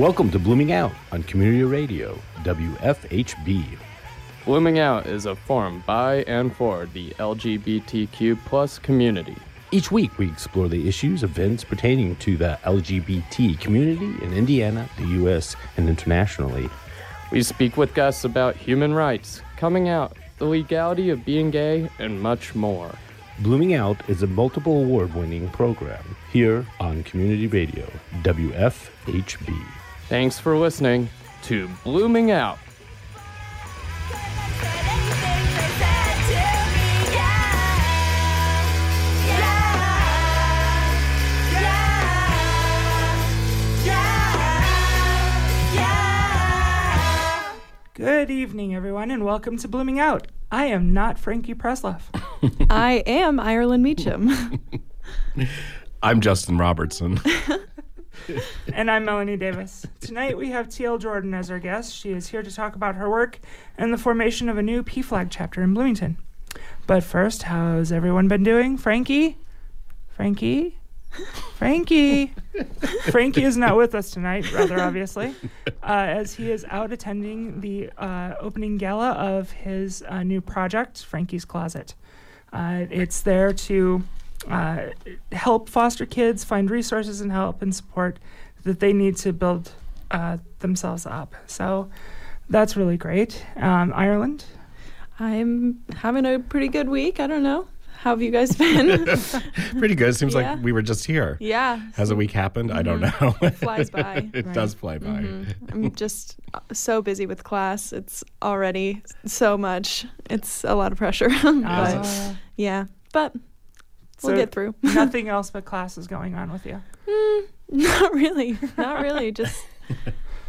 Welcome to Blooming Out on Community Radio, WFHB. Blooming Out is a forum by and for the LGBTQ plus community. Each week, we explore the issues, events pertaining to the LGBT community in Indiana, the U.S., and internationally. We speak with guests about human rights, coming out, the legality of being gay, and much more. Blooming Out is a multiple award winning program here on Community Radio, WFHB. Thanks for listening to Blooming Out. Good evening, everyone, and welcome to Blooming Out. I am not Frankie Presslaff. I am Ireland Meacham. I'm Justin Robertson. and I'm Melanie Davis. Tonight we have TL Jordan as our guest. She is here to talk about her work and the formation of a new PFLAG chapter in Bloomington. But first, how's everyone been doing? Frankie? Frankie? Frankie. Frankie is not with us tonight, rather obviously, uh, as he is out attending the uh, opening gala of his uh, new project, Frankie's Closet. Uh, it's there to uh, help foster kids find resources and help and support that they need to build uh, themselves up. So that's really great. Um, Ireland? I'm having a pretty good week. I don't know. How have you guys been? Pretty good. Seems Yeah. like we were just here. yeah. Has a week happened? I don't know. It flies by. it does fly by. Mhm. I'm just uh, so busy with class. It's already so much. It's a lot of pressure. but yeah, but we'll so get through. nothing else but classes going on with you. Mm, not really. Not really. Just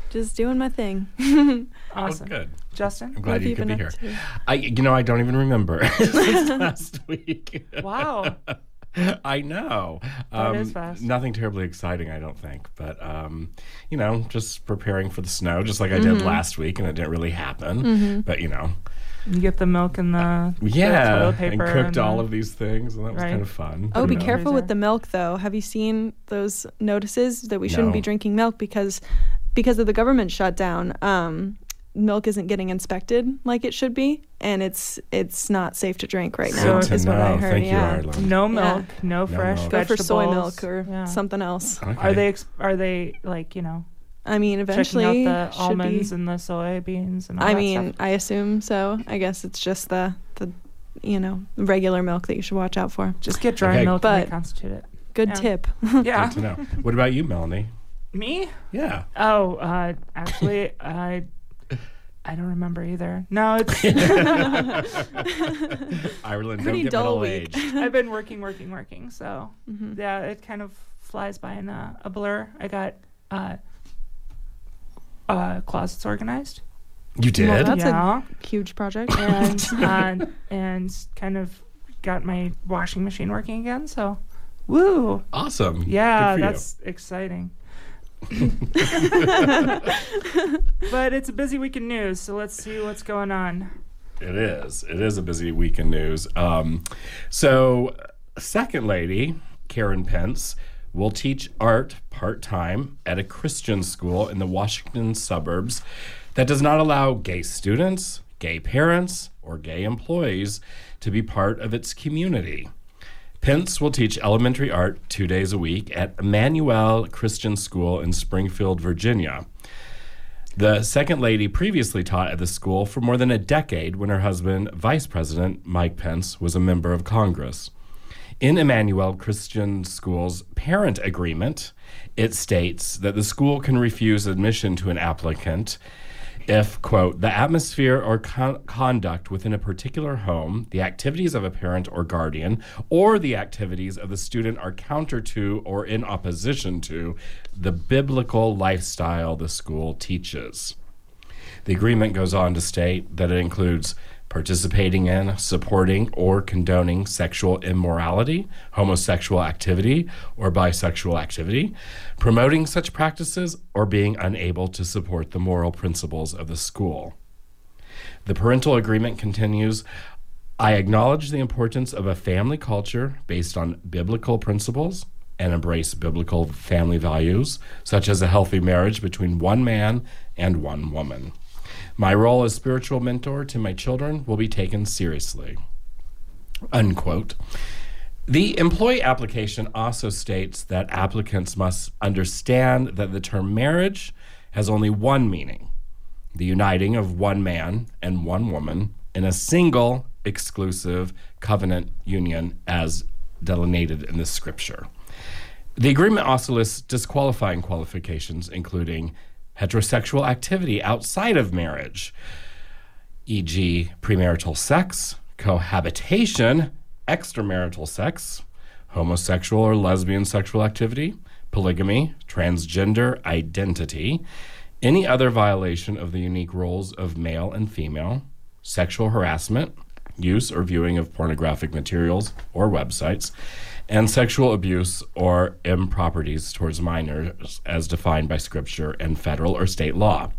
just doing my thing. Awesome. Oh, good. Justin? I'm glad you you could be here. to? I, you know, I don't even remember last week. Wow. I know. That is fast. Nothing terribly exciting, I don't think. But, um, you know, just preparing for the snow, just like I Mm-hmm. did last week, and it didn't really happen. But, you know, You get the milk and the, the yeah. toilet And cooked the- all of these things, and that was Right. kind of fun. Oh, be know. careful with the milk though. Have you seen those notices that we shouldn't be drinking milk because because of the government shutdown? Um, milk isn't getting inspected like it should be, and it's it's not safe to drink right now. Good to is what I heard. Thank you, yeah. Ireland. No milk, no, No fresh milk. Go for soy milk or Yeah. something else. Okay. Are they ex- are they like you know I mean, checking eventually, out the almonds be. and the soybeans and all I that mean, stuff? I assume so. I guess it's just the the you know regular milk that you should watch out for. just get dry Okay. milk and But- reconstitute it. Good Yeah. tip. Yeah. Good to know. What about you, Melanie? Me? Yeah. Oh, uh, actually, I I don't remember either. No, it's Ireland, Pretty don't get dull week. age. I've been working, working, working. So Mhm. yeah, it kind of flies by in a, a blur. I got uh, uh, closets organized. You did? Well, That's a- yeah, Huge project. and uh, and kind of got my washing machine working again. So, woo! awesome. Yeah, Good for you. that's exciting. but it's a busy week in news, so let's see what's going on. It is. It is a busy week in news. Um, so, second lady, Karen Pence, will teach art part time at a Christian school in the Washington suburbs that does not allow gay students, gay parents, or gay employees to be part of its community. Pence will teach elementary art two days a week at Emmanuel Christian School in Springfield, Virginia. The second lady previously taught at the school for more than a decade when her husband, Vice President Mike Pence, was a member of Congress. In Emmanuel Christian School's parent agreement, it states that the school can refuse admission to an applicant if, quote, the atmosphere or con- conduct within a particular home, the activities of a parent or guardian, or the activities of the student are counter to or in opposition to the biblical lifestyle the school teaches. The agreement goes on to state that it includes participating in, supporting, or condoning sexual immorality, homosexual activity, or bisexual activity, promoting such practices, or being unable to support the moral principles of the school. The parental agreement continues I acknowledge the importance of a family culture based on biblical principles and embrace biblical family values, such as a healthy marriage between one man and one woman. My role as spiritual mentor to my children will be taken seriously. Unquote. The employee application also states that applicants must understand that the term marriage has only one meaning the uniting of one man and one woman in a single exclusive covenant union as delineated in the scripture. The agreement also lists disqualifying qualifications, including heterosexual activity outside of marriage, e.g., premarital sex, cohabitation, extramarital sex, homosexual or lesbian sexual activity, polygamy, transgender identity, any other violation of the unique roles of male and female, sexual harassment, use or viewing of pornographic materials or websites, and sexual abuse or improprieties towards minors as defined by scripture and federal or state law.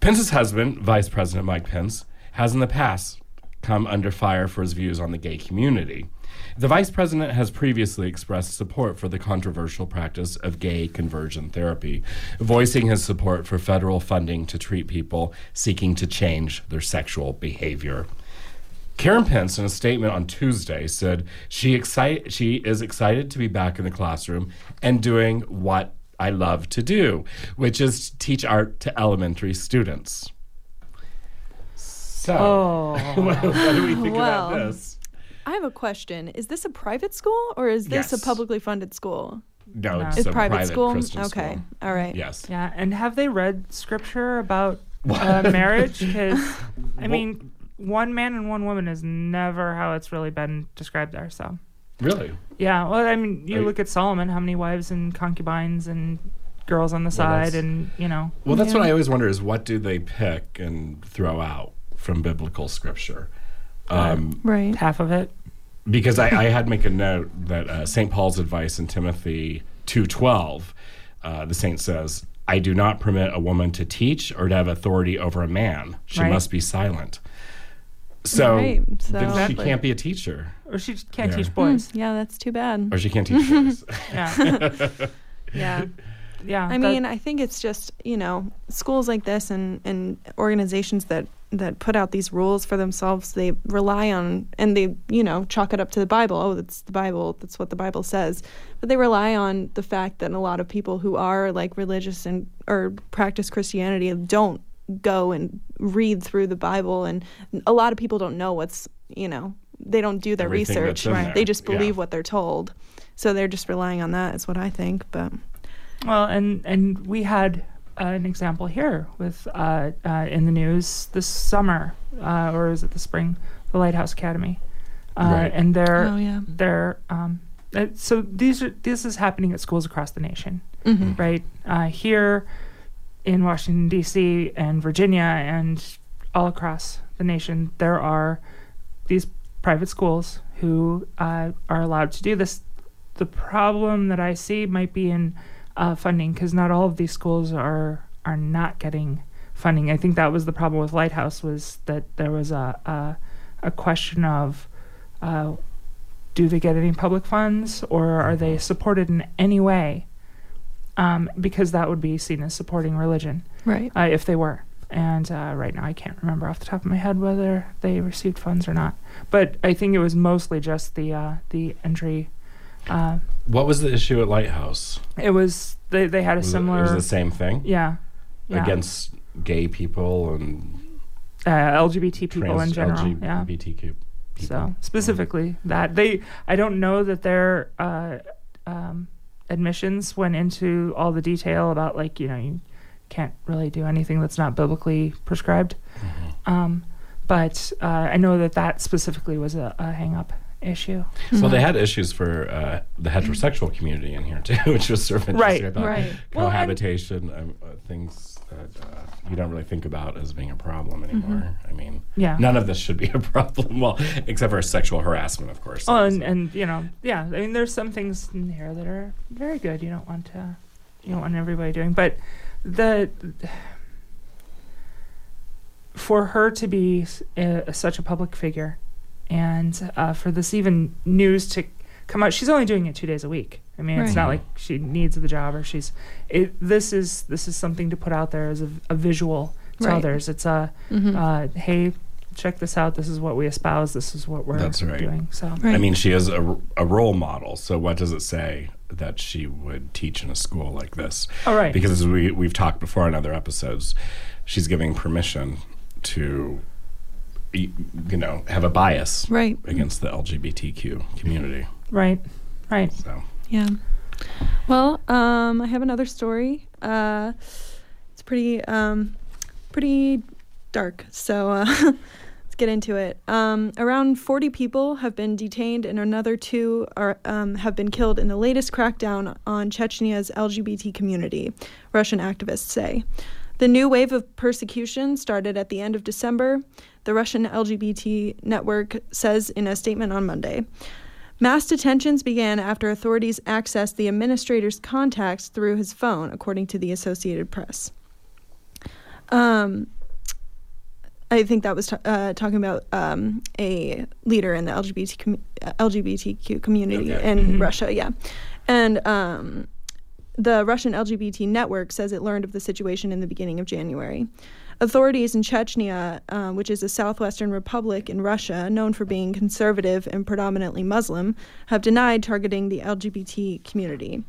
Pence's husband, Vice President Mike Pence, has in the past come under fire for his views on the gay community. The vice president has previously expressed support for the controversial practice of gay conversion therapy, voicing his support for federal funding to treat people seeking to change their sexual behavior. Karen Pence, in a statement on Tuesday, said she excite- she is excited to be back in the classroom and doing what I love to do, which is teach art to elementary students. So, Oh. what, do we think Well, about this? I have a question. Is this a private school or is this Yes. a publicly funded school? No, No. it's It's a private, private school. Christian okay. school. All right. Yes. Yeah, and have they read scripture about uh, marriage? Because I mean, one man and one woman is never how it's really been described there. So Really? yeah, well, I mean, you Are you- look at Solomon, how many wives and concubines and girls on the that's- side, and you know, Well, that's what I always wonder: is what do they pick and throw out from biblical scripture? Um, Right. half of it. because I, I had make a note that uh, St. Paul's advice in Timothy two twelve, uh, the saint says, "I do not permit a woman to teach or to have authority over a man. She Right. must be silent." So, Right, so- then she can't be a teacher, Or she can't Yeah. teach boys. Hmm, yeah, that's too bad. or she can't teach boys. Yeah, Yeah. yeah. I that- mean, I think it's just, you know, schools like this and, and organizations that, that put out these rules for themselves, they rely on, and they, you know, chalk it up to the Bible. Oh, that's the Bible. That's what the Bible says. But they rely on the fact that a lot of people who are like religious and or practice Christianity don't go and read through the Bible. And a lot of people don't know what's, you know, they don't do their Everything research. that's in Right. They there, just yeah. believe what they're told. So they're just relying on that, is what I think. But Well, and and we had uh, an example here with uh, uh, in the news this summer, uh, or is it the spring? The Lighthouse Academy, uh, Right. and they're Oh, yeah. they're um, uh, so these are this is happening at schools across the nation, Mhm. right? Uh, here in Washington D.C. and Virginia and all across the nation, there are these private schools who uh, are allowed to do this. The problem that I see might be in uh, funding because not all of these schools are are not getting funding. I think that was the problem with Lighthouse was that there was a a, a question of uh, do they get any public funds or are they supported in any way? Um, because that would be seen as supporting religion right. uh, if they were. And uh, right now, I can't remember off the top of my head whether they received funds or not. But I think it was mostly just the uh, the entry. Uh, what was the issue at Lighthouse? it was they they had a Was similar it was the same thing yeah, yeah. against gay people and uh, LGBT people trans in general. yeah. LGBTQ people. So specifically that they, I don't know that their uh, um, admissions went into all the detail about like you know you can't really do anything that's not biblically prescribed. Mm-hmm. Um, but uh, I know that that specifically was a, a hang up issue. So they had issues for uh, the heterosexual community in here too, which was sort of interesting. Right, I thought. right. Well, and- Cohabitation, um, uh, things that uh, you don't really think about as being a problem anymore. I mean, Yeah. none of this should be a problem. Well, except for sexual harassment, of course. Oh, and, and you know, yeah. I mean, there's some things in here that are very good. You don't want to, you don't want everybody doing, but the for her to be a, such a public figure, and uh, for this even news to come out, she's only doing it two days a week. I mean, it's not like she needs the job or she's. It. This is this is something to put out there as a, a visual to Right. others. It's a Mhm. uh, hey, check this out. This is what we espouse. This is what we're That's right. doing. So right. I mean, she is a, a role model. So what does it say that she would teach in a school like this? all right. Because as we we've talked before in other episodes, she's giving permission to, you know, have a bias right. against the LGBTQ community. right. Right. So Yeah. Well, um, I have another story. Uh, it's pretty, um, pretty dark. So uh, let's get into it. Um, around 40 people have been detained, and another two are um, have been killed in the latest crackdown on Chechnya's LGBT community. Russian activists say. The new wave of persecution started at the end of December. The Russian LGBT network says in a statement on Monday. Mass detentions began after authorities accessed the administrator's contacts through his phone, according to the Associated Press. Um, I think that was t- uh, talking about um, a leader in the LGBT com- uh, LGBTQ community Okay. in Mhm. Russia, yeah. And um, the Russian LGBT network says it learned of the situation in the beginning of January. Authorities in Chechnya, uh, which is a southwestern republic in Russia known for being conservative and predominantly Muslim, have denied targeting the LGBT community.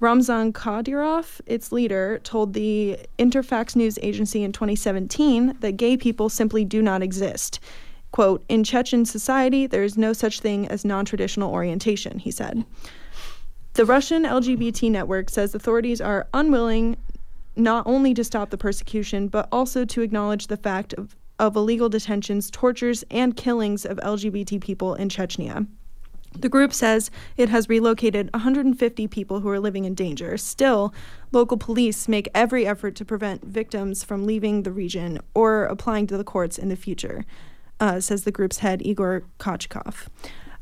Ramzan Kadyrov, its leader, told the Interfax news agency in 2017 that gay people simply do not exist. Quote, in Chechen society, there is no such thing as non traditional orientation, he said. The Russian LGBT network says authorities are unwilling not only to stop the persecution, but also to acknowledge the fact of, of illegal detentions, tortures, and killings of LGBT people in Chechnya. The group says it has relocated 150 people who are living in danger. Still, local police make every effort to prevent victims from leaving the region or applying to the courts in the future, uh, says the group's head, Igor Kochkov.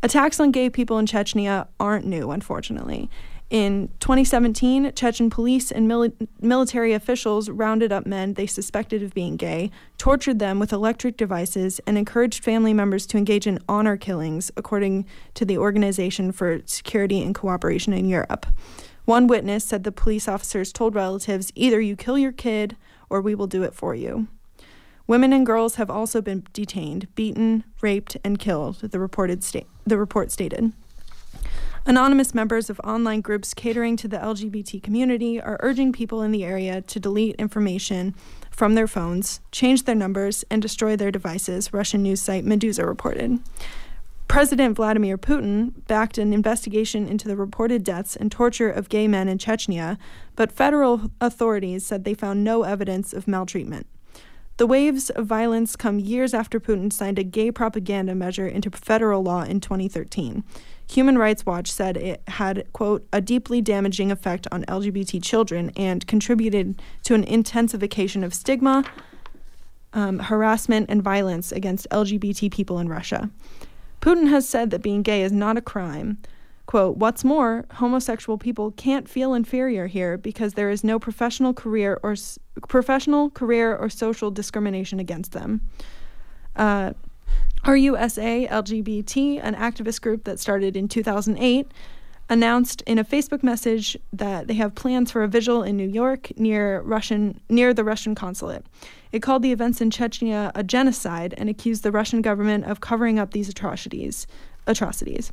Attacks on gay people in Chechnya aren't new, unfortunately. In 2017, Chechen police and mili- military officials rounded up men they suspected of being gay, tortured them with electric devices, and encouraged family members to engage in honor killings, according to the Organization for Security and Cooperation in Europe. One witness said the police officers told relatives either you kill your kid or we will do it for you. Women and girls have also been detained, beaten, raped, and killed, the, reported sta- the report stated. Anonymous members of online groups catering to the LGBT community are urging people in the area to delete information from their phones, change their numbers, and destroy their devices, Russian news site Meduza reported. President Vladimir Putin backed an investigation into the reported deaths and torture of gay men in Chechnya, but federal authorities said they found no evidence of maltreatment. The waves of violence come years after Putin signed a gay propaganda measure into federal law in 2013. Human Rights Watch said it had, quote, a deeply damaging effect on LGBT children and contributed to an intensification of stigma, um, harassment, and violence against LGBT people in Russia. Putin has said that being gay is not a crime. Quote, what's more, homosexual people can't feel inferior here because there is no professional career or s- professional career or social discrimination against them. Uh, RUSA LGBT, an activist group that started in 2008, announced in a Facebook message that they have plans for a vigil in New York near Russian near the Russian consulate. It called the events in Chechnya a genocide and accused the Russian government of covering up these atrocities. Atrocities.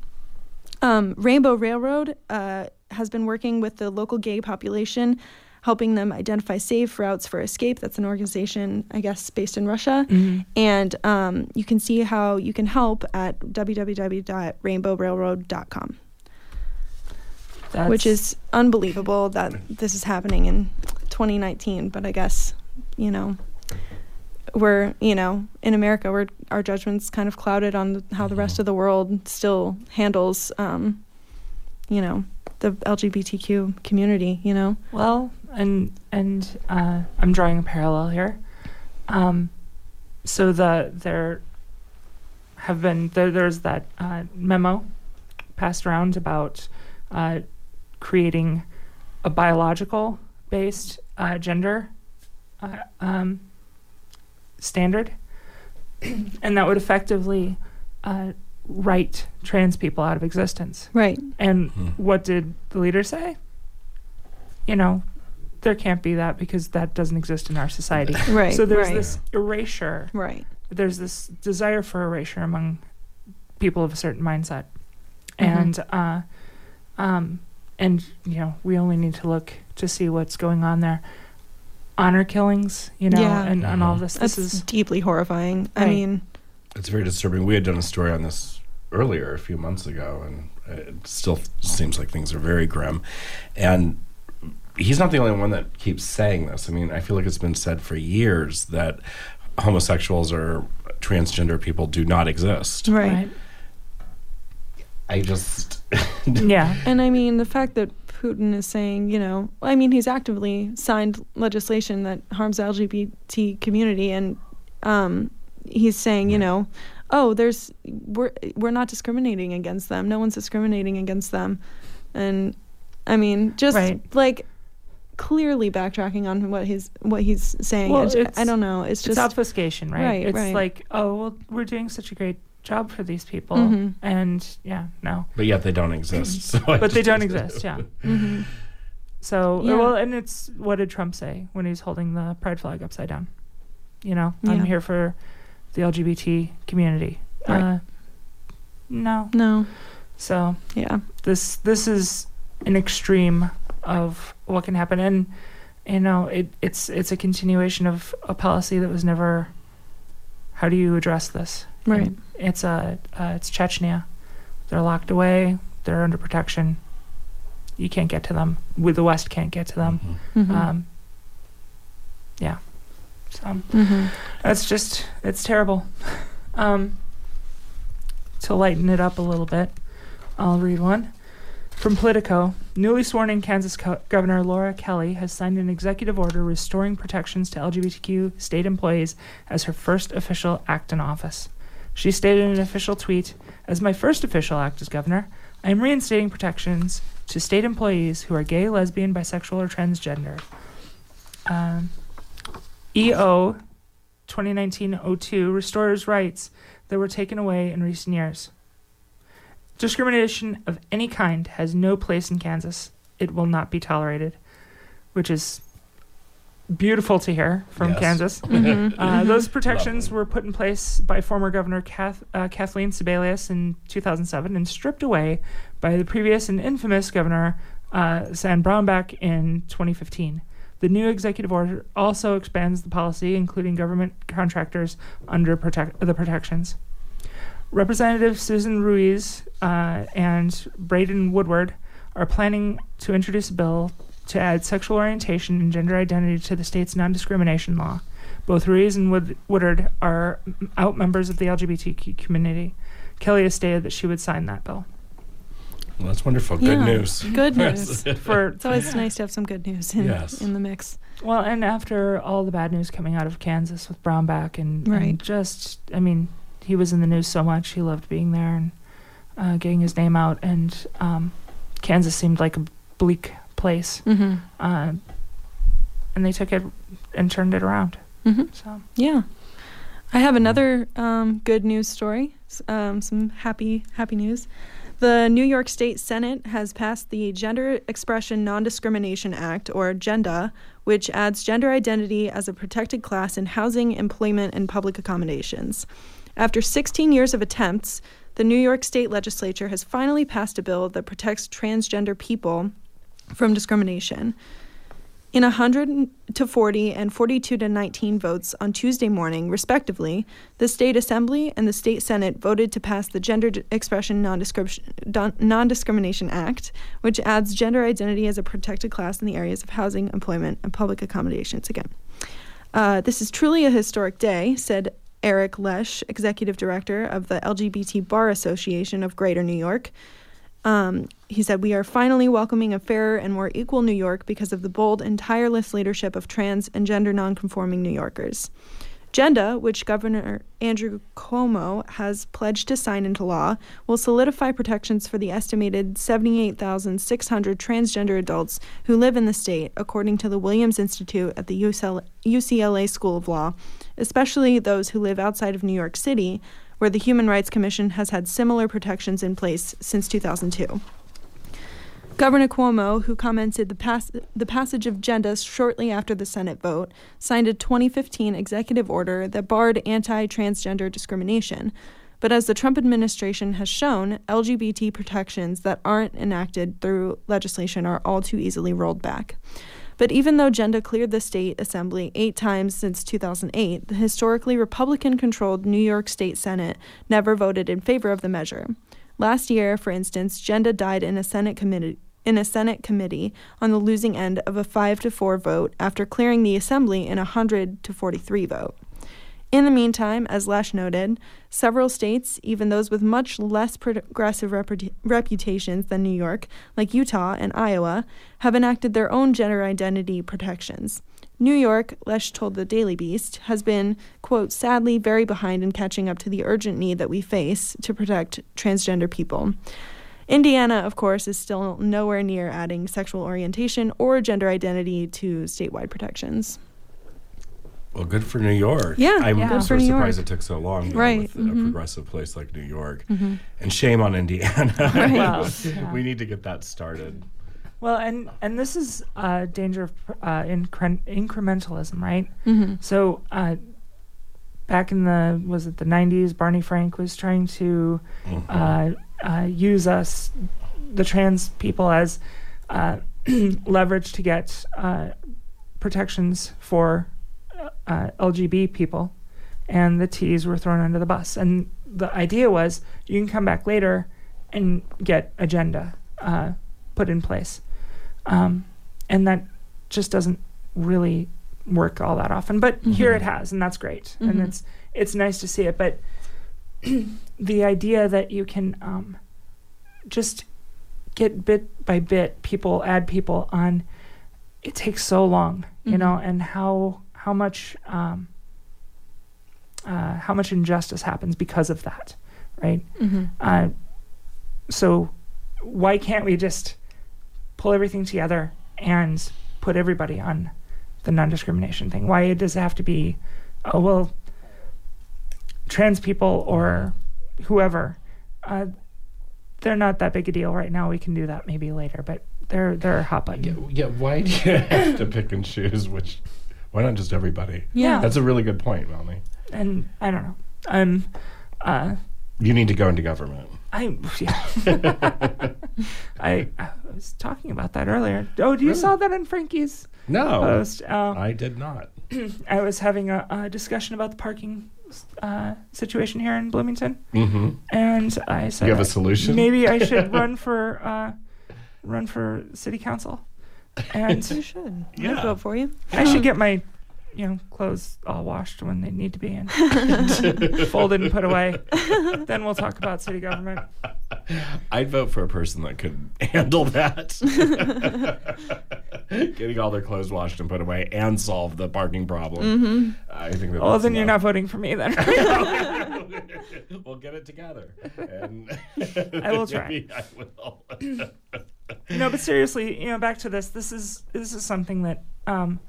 Um, Rainbow Railroad uh, has been working with the local gay population, helping them identify safe routes for escape. That's an organization, I guess, based in Russia. And um, you can see how you can help at www.rainbowrailroad.com, That's, which is unbelievable that this is happening in 2019. But I guess, you know, we're, you know, in America, we're, our judgment's kind of clouded on how the rest of the world still handles, um, you know, the LGBTQ community, you know? well, and and uh, I'm drawing a parallel here. Um, so the there have been there, there's that uh, memo passed around about uh, creating a biological based uh, gender uh, um, standard, and that would effectively uh, write trans people out of existence. Right. And Hmm. what did the leader say? You know, there can't be that because that doesn't exist in our society. Right. so there's right. this erasure. Right. There's this desire for erasure among people of a certain mindset, Mhm. and uh, um, and you know we only need to look to see what's going on there. Honor killings, you know, Yeah. and, and all Mhm. this. That's This is deeply horrifying. I mean, It's very disturbing. We had done a story on this earlier, a few months ago, and it still seems like things are very grim. And he's not the only one that keeps saying this. I mean, I feel like it's been said for years that homosexuals or transgender people do not exist. right. I just. yeah, And I mean, the fact that Putin is saying, you know, I mean, he's actively signed legislation that harms the LGBT community, and um, he's saying, you know, oh, there's we're we're not discriminating against them. No one's discriminating against them, and I mean, just Right. like clearly backtracking on what he's what he's saying. Well, It's- it's- I don't know. It's it's just obfuscation, right? Right, it's right. like, oh, well, we're doing such a great job for these people, Mhm. and yeah, no, But yet they don't exist. So but they don't exist. Yeah. hmm So Yeah. well, and it's what did Trump say when he's holding the pride flag upside down? You know, I'm here for the LGBT community. Right. Uh, no. no, So yeah, this this is an extreme of what can happen, and you know, it it's it's a continuation of a policy that was never. How do you address this? right, And It's a uh, it's Chechnya. They're locked away. They're under protection. You can't get to them. With the West can't get to them. Mhm. hmm Um, yeah. So hmm that's just it's terrible. Um, to lighten it up a little bit, I'll read one from Politico. Newly sworn in Kansas Co- Governor Laura Kelly has signed an executive order restoring protections to LGBTQ state employees as her first official act in office. She stated in an official tweet, "As my first official act as governor, I am reinstating protections to state employees who are gay, lesbian, bisexual, or transgender." Um, EO 2019-02 restores rights that were taken away in recent years. Discrimination of any kind has no place in Kansas. It will not be tolerated, which is beautiful to hear from Yes. Kansas. hmm Uh, those protections Lovely. were put in place by former Governor Kath, uh, Kathleen Sebelius in 2007 and stripped away by the previous and infamous Governor uh, Sam Brownback in 2015. The new executive order also expands the policy, including government contractors under protect- the protections. Representative Susan Ruiz uh, and Braden Woodard are planning to introduce a bill to add sexual orientation and gender identity to the state's non discrimination law. Both Ruiz and Wood- Woodard are out members of the LGBTQ community. Kelly has stated that she would sign that bill. Well, that's wonderful. Good Yeah. news. Good news. For It's always nice to have some good news in Yes. in the mix. well, and after all the bad news coming out of Kansas with Brownback and, Right. and just, I mean, he was in the news so much. He loved being there and uh, getting his name out. And um, Kansas seemed like a bleak place. Mm-hmm. Uh, and they took it and turned it around. Mm-hmm. So Yeah. I have another um, good news story. Um, some happy happy news. The New York State Senate has passed the Gender Expression Non-Discrimination Act, or GENDA, which adds gender identity as a protected class in housing, employment, and public accommodations. After 16 years of attempts, the New York State Legislature has finally passed a bill that protects transgender people from discrimination. In 100 to 40 and 42 to 19 votes on Tuesday morning, respectively, the State Assembly and the State Senate voted to pass the Gender Expression Non Discrimination Act, which adds gender identity as a protected class in the areas of housing, employment, and public accommodations again. Uh, this is truly a historic day, said Eric Lesh, Executive Director of the LGBT Bar Association of Greater New York. Um, he said, We are finally welcoming a fairer and more equal New York because of the bold and tireless leadership of trans and gender nonconforming New Yorkers. GENDA, which Governor Andrew Cuomo has pledged to sign into law, will solidify protections for the estimated 78,600 transgender adults who live in the state, according to the Williams Institute at the UCLA School of Law, especially those who live outside of New York City, where the Human Rights Commission has had similar protections in place since 2002. Governor Cuomo, who commented the, pass- the passage of GENDA shortly after the Senate vote, signed a 2015 executive order that barred anti transgender discrimination. But as the Trump administration has shown, LGBT protections that aren't enacted through legislation are all too easily rolled back. But even though GENDA cleared the state assembly eight times since 2008, the historically Republican controlled New York State Senate never voted in favor of the measure. Last year, for instance, GENDA died in a Senate committee in a Senate committee on the losing end of a 5 to 4 vote after clearing the assembly in a 100 to 43 vote. In the meantime, as Lesh noted, several states, even those with much less progressive reputa- reputations than New York, like Utah and Iowa, have enacted their own gender identity protections. New York, Lesh told the Daily Beast, has been, quote, sadly very behind in catching up to the urgent need that we face to protect transgender people. Indiana, of course, is still nowhere near adding sexual orientation or gender identity to statewide protections. Well, good for New York. Yeah, I'm yeah. Good so for New surprised York. it took so long though, Right, with mhm. a progressive place like New York. Mhm. And shame on Indiana. Well, yeah. we need to get that started. Well, and and this is uh, danger of uh, incre- incrementalism, right? Mhm. So uh, back in the was it the '90s, Barney Frank was trying to uh, uh, use us, the trans people, as uh, leverage to get uh, protections for uh, LGB people, and the T's were thrown under the bus. And the idea was you can come back later and get agenda uh, put in place, um, and that just doesn't really work all that often. But here it has, and that's great, and Mhm. it's it's nice to see it. But the idea that you can um, just get bit by bit people add people on it takes so long you know and how how much um, uh, how much injustice happens because of that right? Mhm. uh, so why can't we just pull everything together and put everybody on the non-discrimination thing? Why does it have to be oh well trans people or whoever uh, they're not that big a deal right now we can do that maybe later but they're they're a hot button Yeah, yeah, why do you have to pick and choose which why not just everybody? Yeah. That's a really good point, Melanie. and i don't know i'm uh You need to go into government. I yeah. I, I was talking about that earlier. Oh, do you Really? saw that in Frankie's No. post? Um, I did not. I was having a, a discussion about the parking uh, situation here in Bloomington, Mm-hmm. and I said You have a solution? Maybe I should run for uh, run for city council, and You should. Yeah. I'd vote for you. I should get my you know clothes all washed when they need to be and folded and put away. then we'll talk about city government. I'd vote for a person that could handle that. Getting all their clothes washed and put away and solve the parking problem. I think that Well, then you're not voting for me then. we'll get it together. And I will try. maybe I will. no, but seriously, you know, back to this. This is this is something that, um,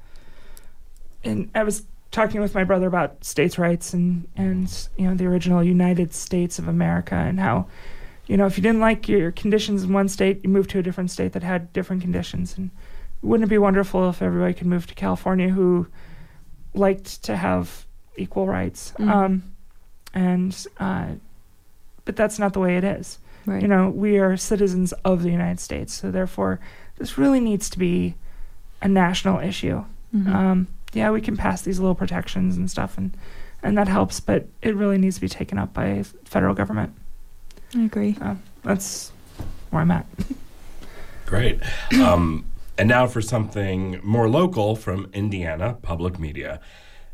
and I was talking with my brother about states' rights and and you know the original United States of America and how, you know, if you didn't like your conditions in one state, you moved to a different state that had different conditions. And wouldn't it be wonderful if everybody could move to California who liked to have equal rights? Mhm. Um, and uh, but that's not the way it is Right. you know we are citizens of the united states so therefore this really needs to be a national issue Mhm. um, yeah we can pass these little protections and stuff and and that helps but it really needs to be taken up by federal government I agree. uh, that's where i'm at Great. Um, and now for something more local from Indiana Public Media.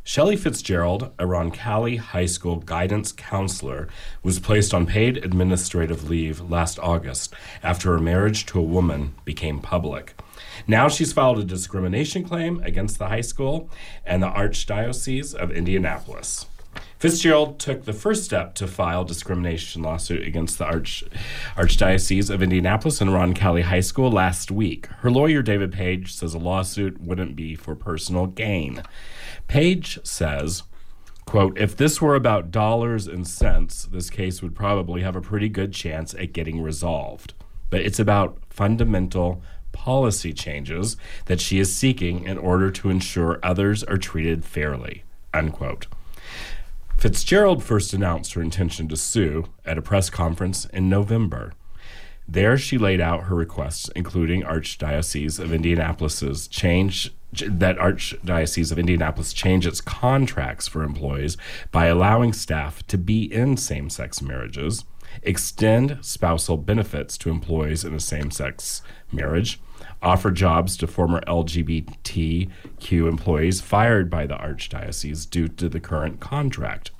Shelley Fitzgerald, a Roncalli High School guidance counselor, was placed on paid administrative leave last August after her marriage to a woman became public. Now she's filed a discrimination claim against the high school and the Archdiocese of Indianapolis. Fitzgerald took the first step to file discrimination lawsuit against the Arch, Archdiocese of Indianapolis and Roncalli High School last week. Her lawyer, David Page, says a lawsuit wouldn't be for personal gain. Page says Quote, if this were about dollars and cents, this case would probably have a pretty good chance at getting resolved. But it's about fundamental policy changes that she is seeking in order to ensure others are treated fairly. Unquote. Fitzgerald first announced her intention to sue at a press conference in November. There, she laid out her requests, including Archdiocese of Indianapolis's change that Archdiocese of Indianapolis change its contracts for employees by allowing staff to be in same-sex marriages, extend spousal benefits to employees in a same-sex marriage, offer jobs to former LGBTQ employees fired by the Archdiocese due to the current contract.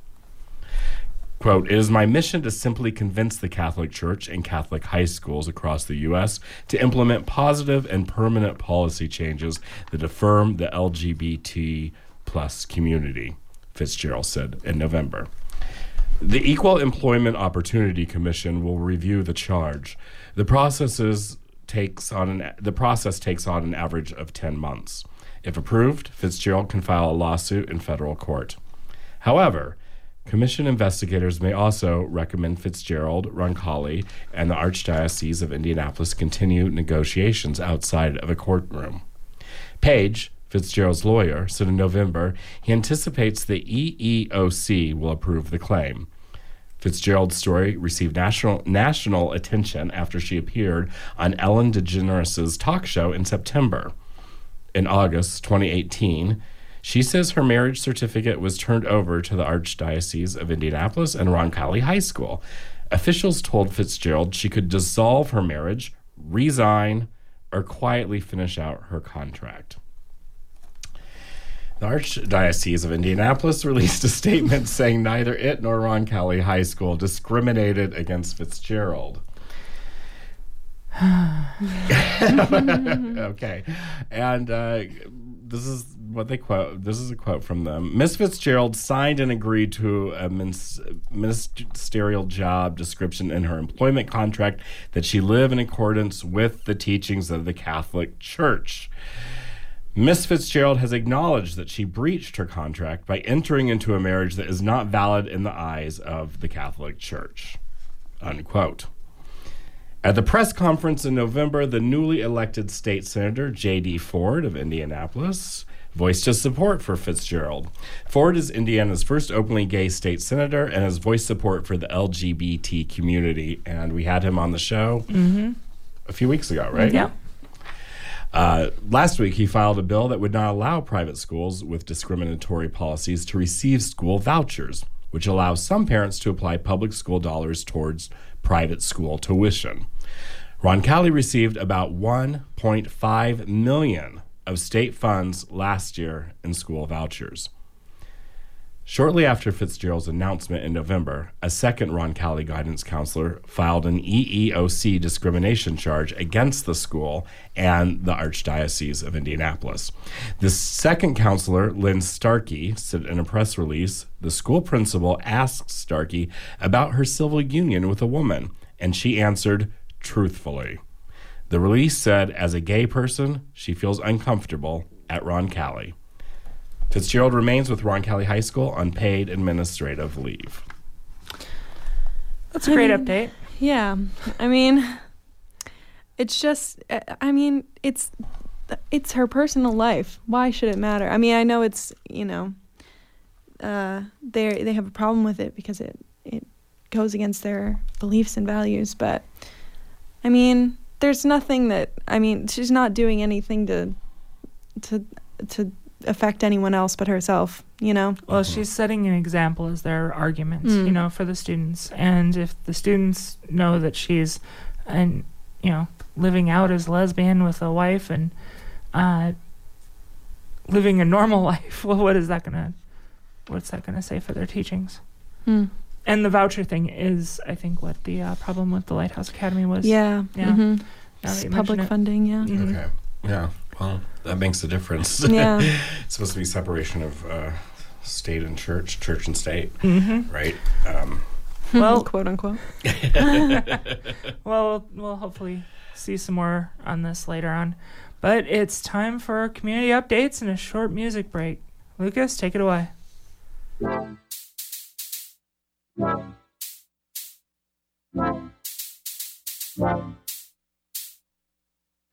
Quote, it is my mission to simply convince the Catholic Church and Catholic high schools across the U.S. to implement positive and permanent policy changes that affirm the LGBT plus community, Fitzgerald said in November. The Equal Employment Opportunity Commission will review the charge. The processes takes on an, the process takes on an average of 10 months. If approved, Fitzgerald can file a lawsuit in federal court. However, Commission investigators may also recommend Fitzgerald, Roncalli, and the Archdiocese of Indianapolis continue negotiations outside of a courtroom. Page, Fitzgerald's lawyer, said in November he anticipates the EEOC will approve the claim. Fitzgerald's story received national national attention after she appeared on Ellen DeGeneres' talk show in September. In August 2018, she says her marriage certificate was turned over to the Archdiocese of Indianapolis and Roncalli High School. Officials told Fitzgerald she could dissolve her marriage, resign, or quietly finish out her contract. The Archdiocese of Indianapolis released a statement saying neither it nor Roncalli High School discriminated against Fitzgerald. okay. And uh, this is what they quote. This is a quote from them. Miss Fitzgerald signed and agreed to a ministerial job description in her employment contract that she live in accordance with the teachings of the Catholic Church. Miss Fitzgerald has acknowledged that she breached her contract by entering into a marriage that is not valid in the eyes of the Catholic Church. Unquote. At the press conference in November, the newly elected state senator, J.D. Ford of Indianapolis, voiced his support for Fitzgerald. Ford is Indiana's first openly gay state senator and has voiced support for the LGBT community. And we had him on the show mm-hmm. a few weeks ago, right? Yeah. Uh, last week, he filed a bill that would not allow private schools with discriminatory policies to receive school vouchers, which allows some parents to apply public school dollars towards private school tuition. Roncalli received about 1.5 million of state funds last year in school vouchers. Shortly after Fitzgerald's announcement in November, a second Ron Roncalli guidance counselor filed an EEOC discrimination charge against the school and the Archdiocese of Indianapolis. The second counselor, Lynn Starkey, said in a press release the school principal asked Starkey about her civil union with a woman, and she answered truthfully. The release said, as a gay person, she feels uncomfortable at Ron Roncalli. Fitzgerald remains with Roncalli High School on paid administrative leave. That's a great I mean- update. Yeah. I mean, it's just, uh, I mean, it's, it's her personal life. Why should it matter? I mean, I know it's, you know, uh, they they have a problem with it because it it goes against their beliefs and values. But I mean, there's nothing that I mean, she's not doing anything to to to affect anyone else but herself. You know. Well, she's setting an example as their arguments, Mm. you know, for the students. And if the students know that she's, and you know, living out as lesbian with a wife and uh, living a normal life, well, what is that gonna, what's that gonna say for their teachings? Hmm. And the voucher thing is, I think, what the uh, problem with the Lighthouse Academy was. Yeah. Yeah. mhm. Now that It's you public funding. Yeah. Mhm. Okay. Yeah. Well, that makes a difference. Yeah. it's supposed to be separation of uh, state and church, church and state, Mhm. right? Um, Well- quote unquote. Well, we'll hopefully see some more on this later on. But it's time for community updates and a short music break. Lucas, take it away.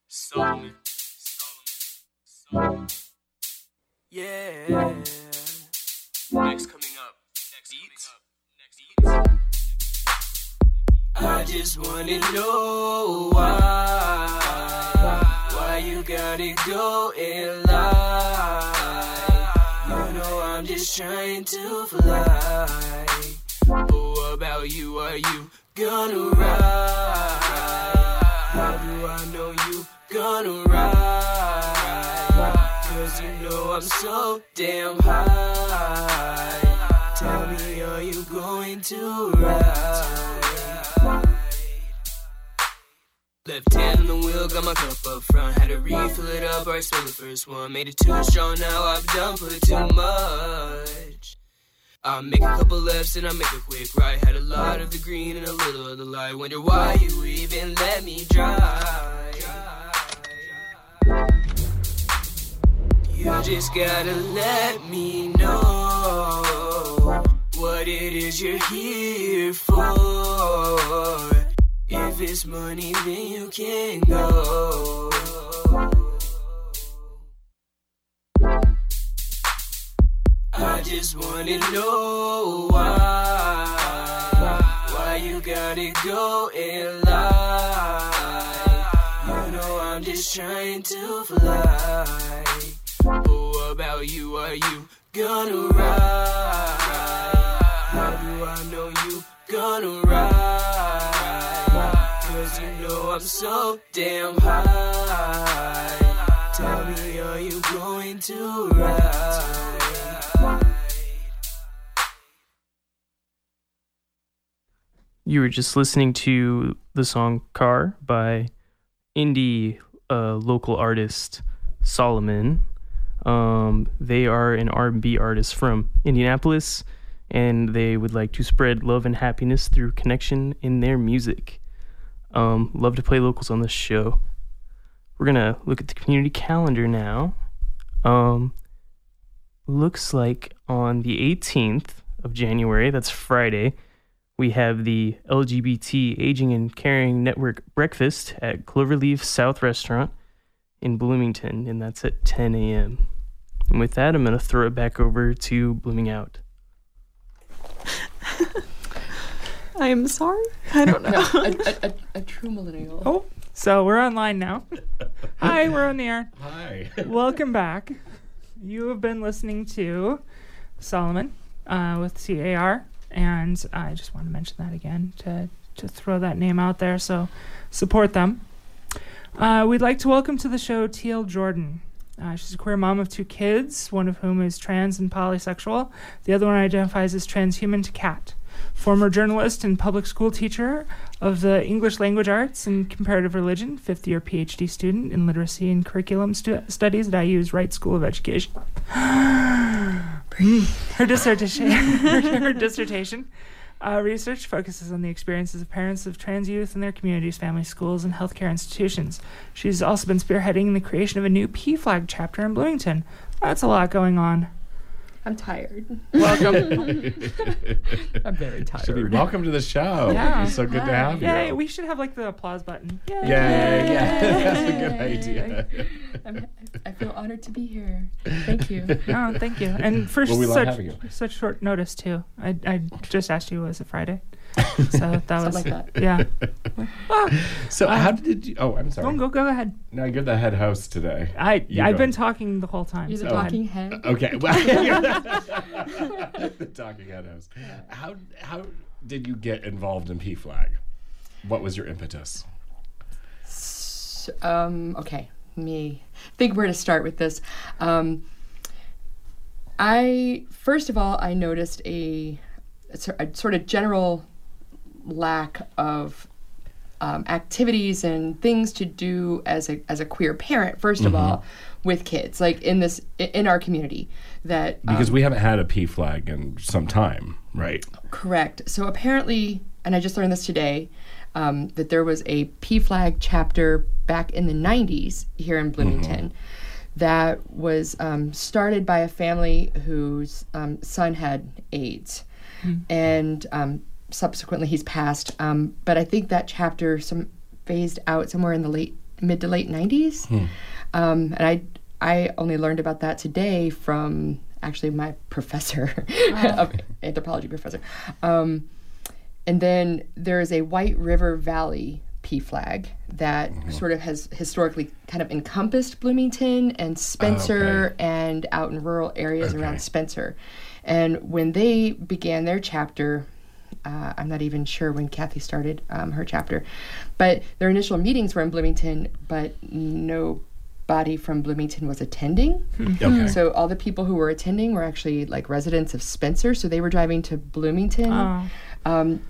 Soloman. Yeah. I just wanna know why. Why you gotta go and lie. You know I'm just trying to fly. About you? Are you gonna ride? How do I know you gonna ride? Cause you know I'm so damn high. Tell me, are you going to ride? Left hand on the wheel, got my cup up front. Had to refill it up, I spilled the first one. Made it too strong, now I've done put too much. I make a couple lefts and I make a quick right. Had a lot of the green and a little of the light. Wonder why you even let me drive. You just gotta let me know what it is you're here for. If it's money, then you can go. I just wanna know why. Why you gotta go and lie. You know I'm just trying to fly. About you? Are you gonna ride? How do I know you gonna ride? Cause you know I'm so damn high. Tell me, are you going to ride? You were just listening to the song Car by indie uh, local artist Soloman. Um, they are an R&B artist from Indianapolis, and they would like to spread love and happiness through connection in their music. Um, love to play locals on this show. We're gonna look at the community calendar now. Um, looks like on the 18th of January, that's Friday, we have the LGBT Aging and Caring Network breakfast at Cloverleaf South Restaurant in Bloomington, and that's at 10 a.m. And with that, I'm going to throw it back over to Blooming Out. I'm sorry. I don't know. a, a, a, a true millennial. Oh, so we're online now. Hi, we're on the air. Hi. Welcome back. You have been listening to Soloman uh, with CAR, and I just want to mention that again to to throw that name out there. So support them. Uh, we'd like to welcome to the show T.L. Jordan. Uh, she's a queer mom of two kids, one of whom is trans and polysexual. The other one identifies as transhuman to cat. Former journalist and public school teacher of the English language arts and comparative religion, fifth year PhD student in literacy and curriculum stu- studies at IU's Wright School of Education. her dissertation, her, her dissertation uh, research focuses on the experiences of parents of trans youth in their communities, families, schools, and healthcare institutions. She's also been spearheading the creation of a new PFLAG chapter in Bloomington. That's a lot going on. I'm tired. Welcome. I'm very Should be tired. welcome to the show. Yeah. It's so good to have you. Yay, we should have like the applause button. Yay. Yay, yeah, yeah, yeah. that's a good idea. I'm, I feel honored to be here. Thank you. Oh, thank you. And for Well, we such you. such short notice too. I I just asked you was it Friday? So that was like that. yeah. So how did you? Oh, I'm sorry. Go go go ahead. No, you're the head host today. I You I've go. been talking the whole time. You're the so talking head. Okay. the talking head host. How how did you get involved in PFLAG? What was your impetus? S- Um, okay, me think where to start with this. Um, I first of all, I noticed a, a a sort of general lack of um, activities and things to do as a as a queer parent. 1st of all, with kids, like in this in our community, that um, Because we haven't had a PFLAG in some time, right? Correct. So apparently, and I just learned this today, um, that there was a PFLAG chapter back in the 90s here in Bloomington that was um, started by a family whose um, son had AIDS, and um, subsequently he's passed. Um, but I think that chapter some phased out somewhere in the late mid to late '90s, um, and I I only learned about that today from actually my professor, of anthropology professor. Um, and then there is a White River Valley PFLAG that sort of has historically kind of encompassed Bloomington and Spencer and out in rural areas Okay. around Spencer. And when they began their chapter, uh, I'm not even sure when Kathy started um, her chapter, but their initial meetings were in Bloomington, but nobody from Bloomington was attending. Okay. So all the people who were attending were actually like residents of Spencer. So they were driving to Bloomington, Oh. um,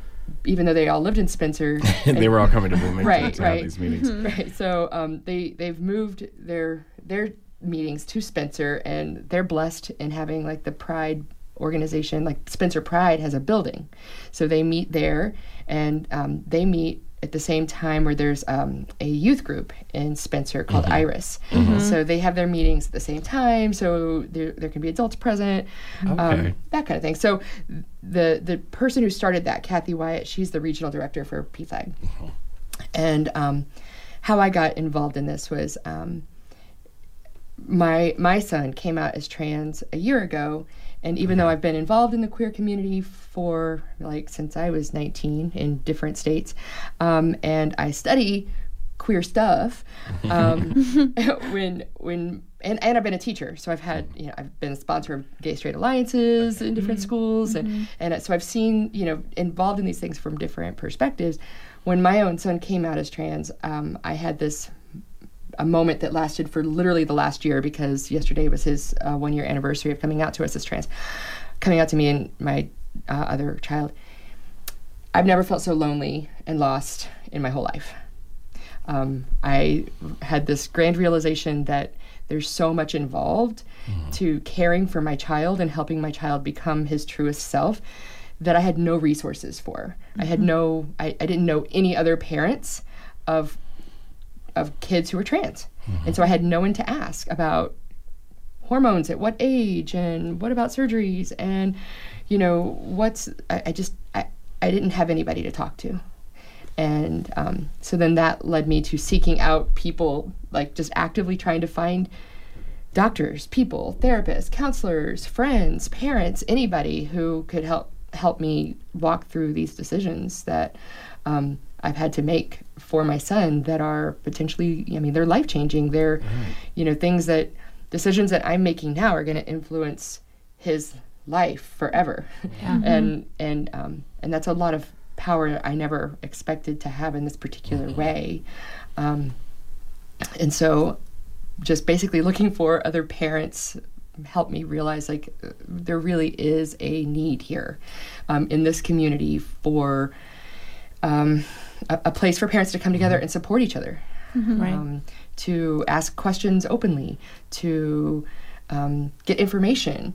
even though they all lived in Spencer. they were all coming to Bloomington Right, to right. have these meetings. right. So um, they they've moved their their meetings to Spencer, and they're blessed in having like the Pride organization. Like Spencer Pride has a building, so they meet there, and um, they meet at the same time where there's um, a youth group in Spencer called Iris. So they have their meetings at the same time. So there, there can be adults present, Okay. um, that kind of thing. So the the person who started that, Kathy Wyatt, she's the regional director for PFLAG. And um, how I got involved in this was um, my my son came out as trans a year ago, and even though I've been involved in the queer community for like since I was 19 in different states, um, and I study queer stuff, um, when when and, and I've been a teacher, so I've had you know I've been a sponsor of gay straight alliances in different schools, and and so I've seen you know involved in these things from different perspectives. When my own son came out as trans, um, I had this a moment that lasted for literally the last year because yesterday was his uh, one year anniversary of coming out to us as trans, coming out to me and my uh, other child. I've never felt so lonely and lost in my whole life. Um, I had this grand realization that there's so much involved to caring for my child and helping my child become his truest self that I had no resources for. I had no, I, I didn't know any other parents of of kids who were trans. And so I had no one to ask about hormones at what age and what about surgeries and you know what's I, I just I, I didn't have anybody to talk to and um, so then that led me to seeking out people like just actively trying to find doctors people therapists counselors friends parents anybody who could help help me walk through these decisions that um, I've had to make for my son that are potentially, I mean, they're life changing. They're, you know, things that, decisions that I'm making now are going to influence his life forever. And, and, um, and that's a lot of power I never expected to have in this particular way. Um, and so just basically looking for other parents help me realize like uh, there really is a need here um, in this community for um, a, a place for parents to come together and support each other, Right. um, to ask questions openly, to um, get information,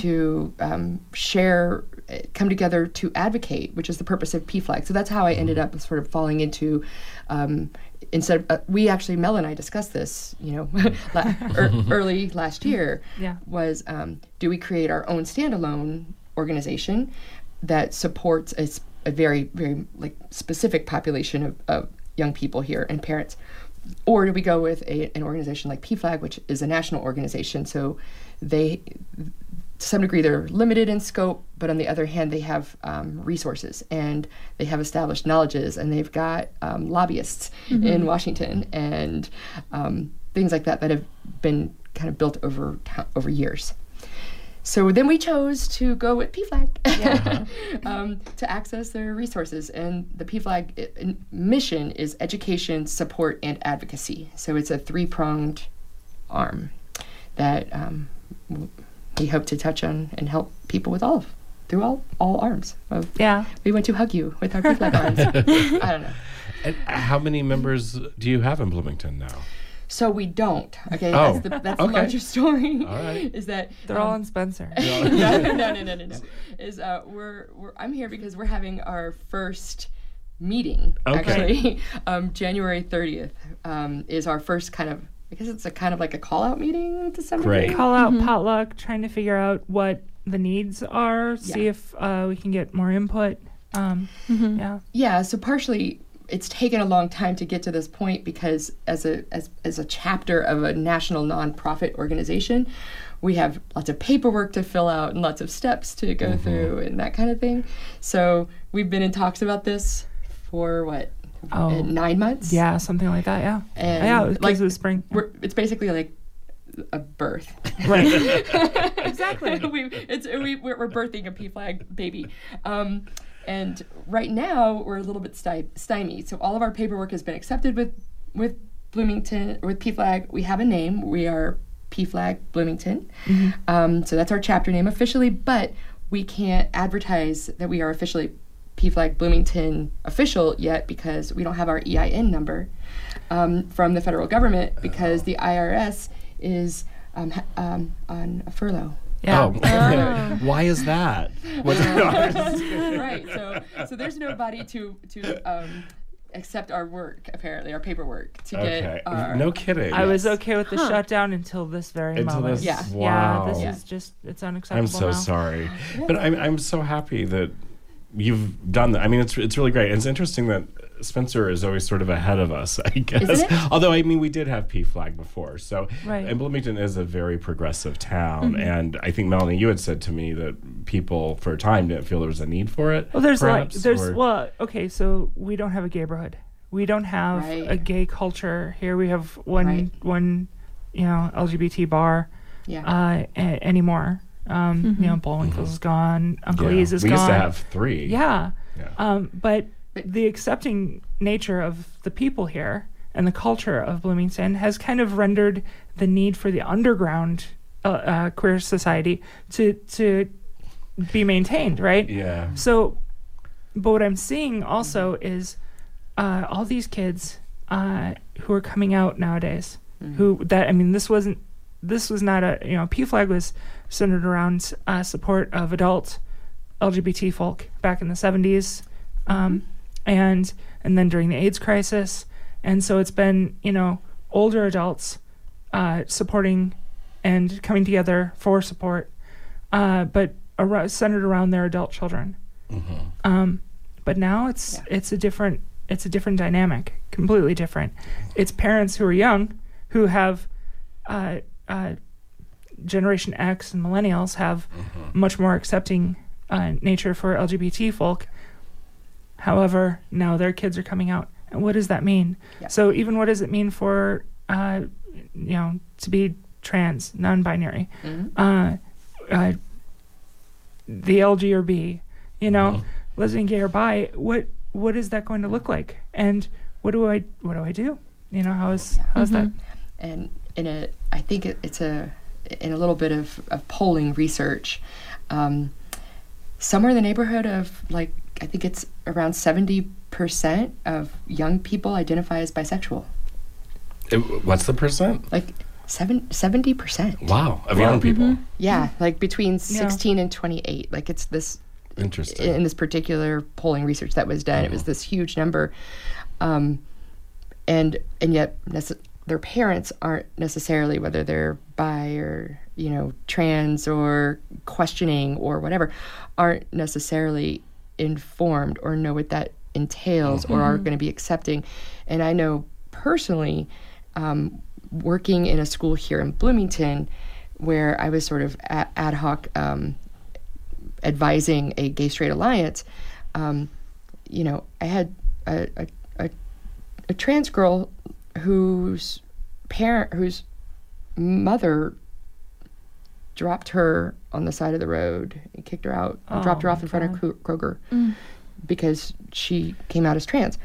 to um, share, uh, come together to advocate, which is the purpose of PFLAG. So that's how I ended up sort of falling into. Um, instead, of, uh, we actually Mel and I discussed this, you know, la- er, early last year. Yeah. Was um, do we create our own standalone organization that supports a, s- a very very like specific population of, of young people here and parents or do we go with a, an organization like PFLAG, which is a national organization? So they, to some degree, they're limited in scope, but on the other hand, they have um, resources and they have established knowledges and they've got um, lobbyists in Washington and um, things like that that have been kind of built over over years. So then we chose to go with PFLAG um, to access their resources. And the PFLAG mission is education, support, and advocacy. So it's a three pronged arm that um, we hope to touch on and help people with all of, through all, all arms. Of, Yeah. we want to hug you with our PFLAG arms. I don't know. And how many members do you have in Bloomington now? So we don't. Okay, Oh, that's the that's okay. the larger story. All right. Is that They're all um, in Spencer. no, no, no, no, no, no, no. Is uh, we're, we're I'm here because we're having our first meeting. Okay. Actually, um, January 30th um, is our first kind of I guess it's a kind of like a call out meeting to some Great. degree. Call out potluck, trying to figure out what the needs are, see Yeah. if uh, we can get more input. Um, Yeah. Yeah, so partially it's taken a long time to get to this point because as a as, as a chapter of a national nonprofit organization, we have lots of paperwork to fill out and lots of steps to go through and that kind of thing. So we've been in talks about this for what Oh. uh, nine months. Yeah, something like that. Yeah. And yeah, it like it was spring. we're, it's basically like a birth. Right. exactly. we, it's, we, we're, we're birthing a PFLAG baby. Um, and right now, we're a little bit sty- stymied. So all of our paperwork has been accepted with, with Bloomington, with PFLAG. We have a name. We are PFLAG Bloomington. Um, so that's our chapter name officially, but we can't advertise that we are officially PFLAG Bloomington official yet because we don't have our EIN number um, from the federal government because the IRS is um, ha- um, on a furlough. Yeah. Oh, why is that? What's right. So so there's nobody to to um, accept our work apparently our paperwork to okay. get our No kidding. I was okay with the shutdown until this very Until moment. this- Yeah. Wow. Yeah, this Yeah. is just, it's unacceptable. I'm so now. sorry, but I'm I'm so happy that you've done that. I mean, it's it's really great. It's interesting that Spencer is always sort of ahead of us. I guess. Isn't it? Although I mean, we did have PFLAG before, so Right. and Bloomington is a very progressive town, Mm-hmm. and I think Melanie, you had said to me that people for a time didn't feel there was a need for it. Well, there's perhaps, like, there's, or- well, okay, so we don't have a gayborhood. We don't have Right. a gay culture here. We have one, Right. one, you know, LGBT bar yeah uh, a- anymore. Um, You know, Bullwinkle's is gone. Uncle Mm-hmm. Yeah. E's is we gone. We used to have three. Yeah. Yeah. Um, but But- the accepting nature of the people here and the culture of Bloomington has kind of rendered the need for the underground uh, uh, queer society to to be maintained, right? Yeah. So, but what I'm seeing also is uh, all these kids uh, who are coming out nowadays. Who that I mean, this wasn't. This was not a you know PFLAG was centered around uh, support of adult LGBT folk back in the 70s, um, and and then during the AIDS crisis, and so it's been you know older adults uh, supporting and coming together for support, uh, but ar- centered around their adult children. Um, but now it's it's a different it's a different dynamic, completely different. It's parents who are young who have uh, uh, Generation X and millennials have much more accepting uh, nature for LGBT folk. However, now their kids are coming out, and what does that mean? Yeah. So even what does it mean for uh, you know to be trans, non-binary, uh, uh, the LG or B, you know, lesbian, gay or bi? What what is that going to look like? And what do I what do I do? You know, how is how is that? and in a i think it, it's a in a little bit of, of polling research um, somewhere in the neighborhood of like i think it's around 70% of young people identify as bisexual It- what's the percent? like seven, 70% Wow, of young people. yeah like between 16 and 28 like it's this Interesting. in this particular polling research that was done. It was this huge number, um, and and yet nece- their parents aren't necessarily whether they're bi or you know trans or questioning or whatever, aren't necessarily informed or know what that entails or are going to be accepting. And I know personally, um, working in a school here in Bloomington, where I was sort of a- ad hoc. Um, advising a gay straight alliance, um, you know, I had a, a, a, a trans girl whose parent, whose mother dropped her on the side of the road and kicked her out, and dropped her Oh, off in front of Kro- Kroger because she came out as trans.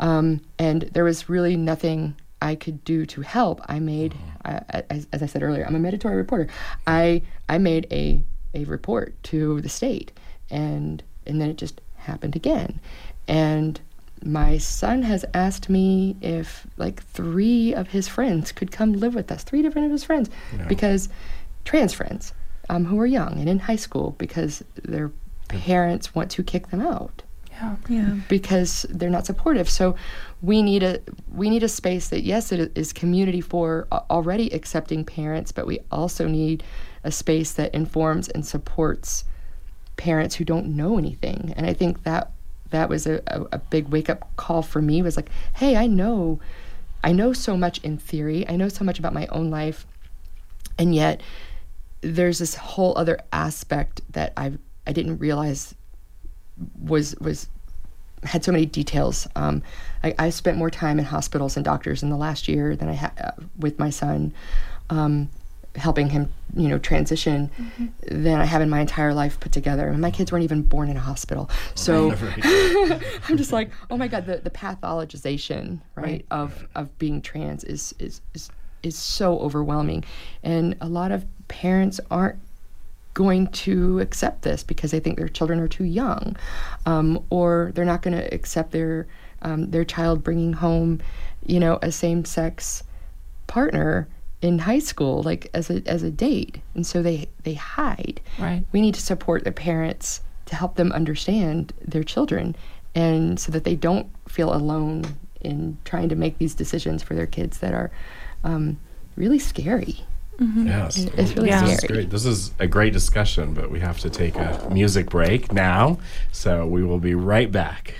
Um, and there was really nothing I could do to help. I made, I, as, as I said earlier, I'm a mandatory reporter. I I made a a report to the state, and and then it just happened again, and my son has asked me if like three of his friends could come live with us, three different of his friends, because trans friends um, who are young and in high school because their parents want to kick them out. Yeah. Yeah. because they're not supportive. So we need a we need a space that yes, it is community for already accepting parents, but we also need a space that informs and supports parents who don't know anything. And I think that that was a, a, a big wake up call for me was like, hey, I know I know so much in theory. I know so much about my own life. And yet there's this whole other aspect that I I didn't realize was was had so many details. Um, I, I spent more time in hospitals and doctors in the last year than I had uh, with my son, um, helping him, you know, transition than I have in my entire life put together. And my kids weren't even born in a hospital, so I'm just like, oh my god, the, the pathologization, right, of of being trans is is is is so overwhelming, and a lot of parents aren't going to accept this because they think their children are too young, um, or they're not going to accept their um, their child bringing home, you know, a same sex partner in high school, like as a as a date, and so they they hide. Right. We need to support their parents to help them understand their children, and so that they don't feel alone in trying to make these decisions for their kids that are um, really scary. Yes. It's really Yeah. This is scary. great. This is a great discussion, but we have to take a music break now. So we will be right back.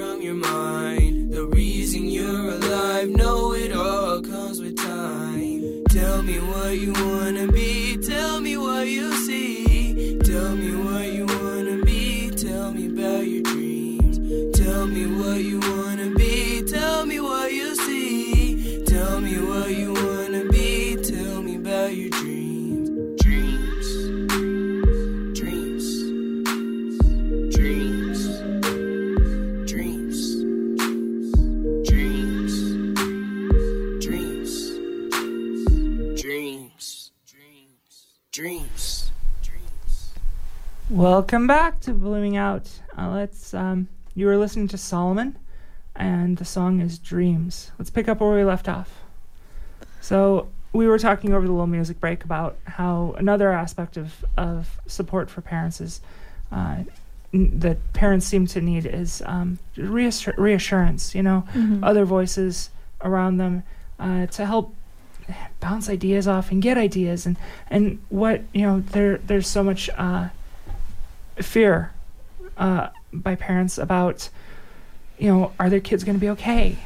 From your mind. The reason you're alive, know it all comes with time. Tell me what you wanna be, tell me what you see. Welcome back to Blooming Out. Uh, let's. Um, you were listening to Soloman, and the song is Dreams. Let's pick up where we left off. So we were talking over the little music break about how another aspect of of support for parents is uh, n- that parents seem to need is um, reassur- reassurance. You know, other voices around them uh, to help bounce ideas off and get ideas and and what you know there there's so much uh, fear uh, by parents about, you know, are their kids going to be okay?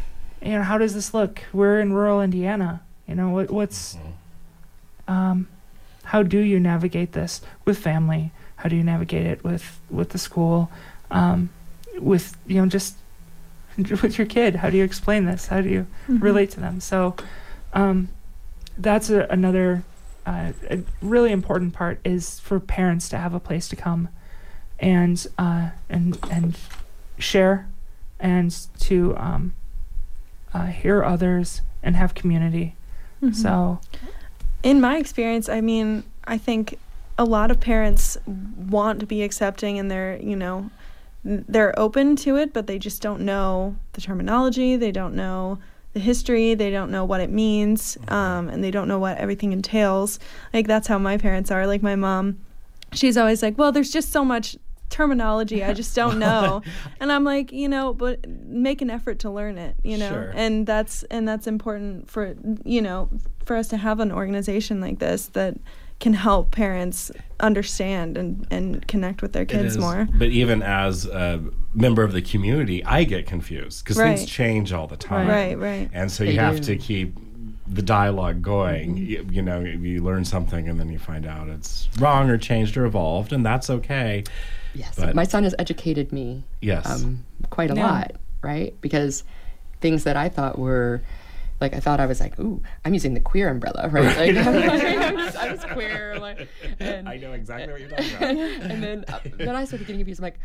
You know, how does this look? We're in rural Indiana. You know, what what's, um, how do you navigate this with family? How do you navigate it with with the school? Um, with you know just with your kid, how do you explain this? How do you relate to them? So, um, that's a, another uh, a really important part is for parents to have a place to come and uh, and and share and to um, uh, hear others and have community. Mhm. So in my experience, I mean, I think a lot of parents want to be accepting and they're, you know, they're open to it, but they just don't know the terminology, they don't know the history, they don't know what it means, um, and they don't know what everything entails. Like, that's how my parents are. Like, my mom, she's always like, well, there's just so much terminology i just don't know and i'm like you know but make an effort to learn it you know Sure. and that's and that's important for you know for us to have an organization like this that can help parents understand and and connect with their kids is, more But even as a member of the community, I get confused because Right. things change all the time. right right And so They you have do. to keep the dialogue going. Mm-hmm. You, you know, you learn something and then you find out it's wrong or changed or evolved, and that's okay. Yes, But- my son has educated me Yes. um, quite a Yeah. lot, right? Because things that I thought were like I thought I was like, ooh, I'm using the queer umbrella, right? Like, I'm, just, I'm just queer, like, and, I know exactly what you're talking about. and then uh, then I started getting confused. I'm like,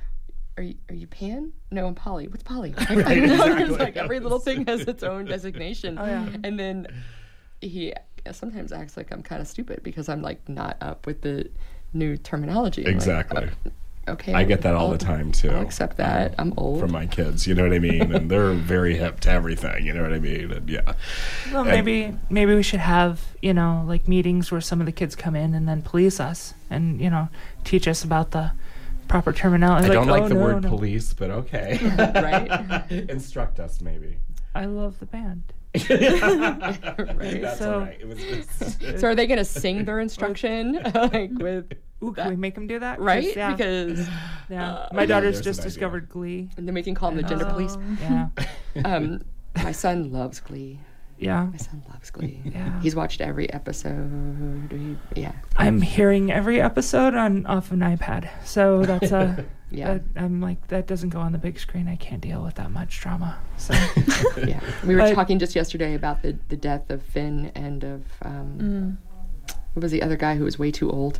are you are you pan? No, I'm poly. What's poly? Like, Right, I know, exactly. it's like every little thing has its own designation. Oh, yeah. And then he sometimes acts like I'm kind of stupid because I'm like not up with the new terminology. I'm like, Exactly. "Uh, okay. I get that all I'll- the time too. I'll accept that. Um, I'm old. From my kids, you know what I mean? And they're very hip to everything, you know what I mean? And yeah. Well, And- maybe maybe we should have you know like meetings where some of the kids come in and then police us and you know teach us about the proper terminology. I don't like oh, the no, word no. police, but okay. Right? Instruct us, maybe. I love the band. Right. That's So- all right. It was just, So are they going to sing their instruction like with Ooh, can we make them do that? right? Yeah, Because yeah. uh, My daughter's there's just an discovered Glee. and then we can call them the gender police. Yeah, Um, my son loves Glee. Yeah. My son loves Glee. Yeah. He's watched every episode. He- yeah. I'm hearing every episode on off an iPad, so that's a. Yeah. that- I'm like that doesn't go on the big screen. I can't deal with that much drama. So yeah. We were But- talking just yesterday about the, the death of Finn and of um, what was the other guy who was way too old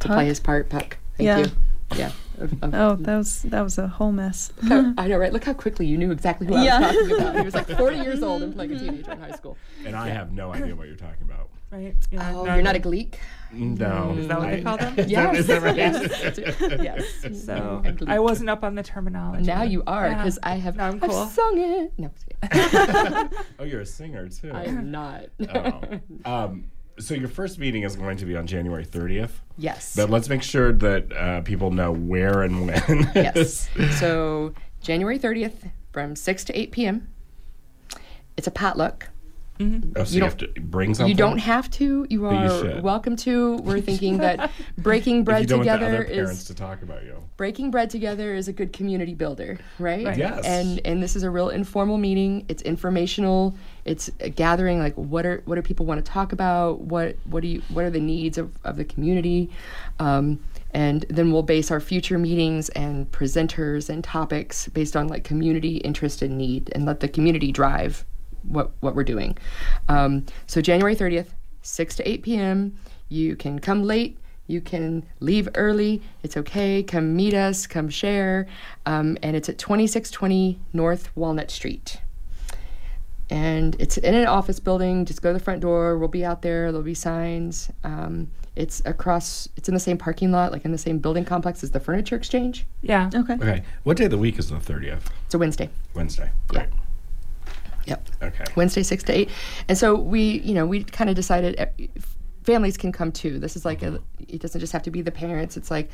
to play his part, Puck. Thank Yeah. you. Yeah. Of, of, oh that was that was a whole mess how- I know, right? Look how quickly you knew exactly who Yeah. I was talking about. He was like 40 years old and playing a teenager in high school. and I have no idea what you're talking about. right. Yeah, Oh, no, you're not a no. Gleek? No. Is that what they call them? Yes. Is that right? yes. yes. So A I wasn't up on the terminology. Now you are, Yeah. because I have Now I'm I've cool. sung it. No, I'm. Oh, you're a singer too. I am not. oh. Um, so your first meeting is going to be on January 30th. yes. But let's make sure that uh, people know where and when. yes. So January 30th from 6 to 8 p.m. It's a potluck. Oh, so You you, don't- have to bring something. You don't have to. You you are should. welcome to. We're thinking that breaking bread you don't want the together is to talk about you. breaking bread together is a good community builder, right? Right. Yes. And and this is a real informal meeting. It's informational. It's a gathering like what are what do people want to talk about? What what do you what are the needs of, of the community? Um, and then we'll base our future meetings and presenters and topics based on like community interest and need and let the community drive what what we're doing. Um, so January 30th, 6 to 8 p.m. You can come late. You can leave early. It's okay. Come meet us. Come share. Um, and it's at 2620 North Walnut Street. And it's in an office building. Just go to the front door. We'll be out there. There'll be signs. Um, it's across. It's in the same parking lot, like in the same building complex as the Furniture Exchange. Yeah. okay Okay. What day of the week is the 30th? It's a Wednesday. Wednesday. Yeah. Great. Yep. Okay. Wednesday, six to eight. And so we, you know, we kind of decided uh, families can come too. This is like a, it doesn't just have to be the parents. It's like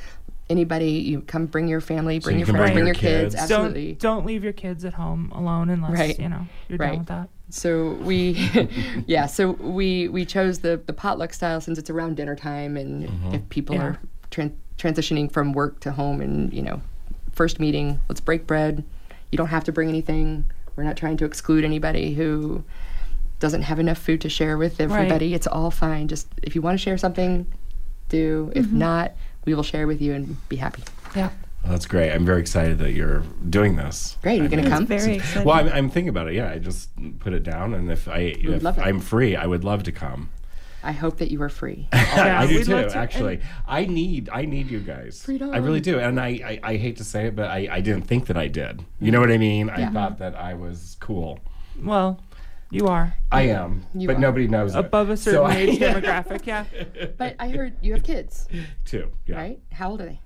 anybody. You come, bring your family, bring you your friends, bring bring your your kids. kids. Absolutely. Don't don't leave your kids at home alone unless Right. you know you're Right. done with that. So we, yeah. So we we chose the the potluck style since it's around dinner time, and if people Yeah. are tran- transitioning from work to home, and you know, first meeting, let's break bread. You don't have to bring anything. We're not trying to exclude anybody who doesn't have enough food to share with everybody. It's all fine. Just if you want to share something, do. If mm-hmm. not, we will share with you and be happy. Yeah. Well, that's great. I'm very excited that you're doing this. Great. You're gonna come. very exciting Well, I'm, I'm thinking about it. Yeah, I just put it down, and if I if love. I'm free, I would love to come. I hope that you are free. Yeah, I do too. like to- actually, I need I need you guys. Freedom. I really do, and I, I I hate to say it, but I I didn't think that I did. You know what I mean? Yeah. I thought that I was cool. Well, you are I am, You but are. nobody knows it. above a So certain I- age demographic. Yeah. but I heard you have kids, Two, yeah. right? How old are they?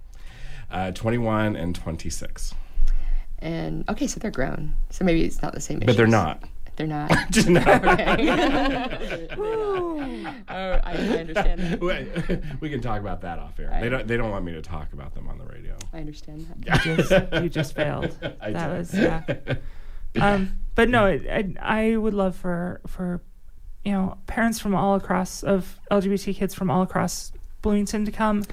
Uh, 21 and 26. And okay, so they're grown. So maybe it's not the same. But they're not. They're not. Just no. Okay. oh, I, I understand. That. we, we can talk about that off air. They don't. They don't want me to talk about them on the radio. I understand that. You just, you just failed. I that did. was yeah. Um, but no, it, I, I would love for for you know parents from all across of LGBT kids from all across Bloomington to come.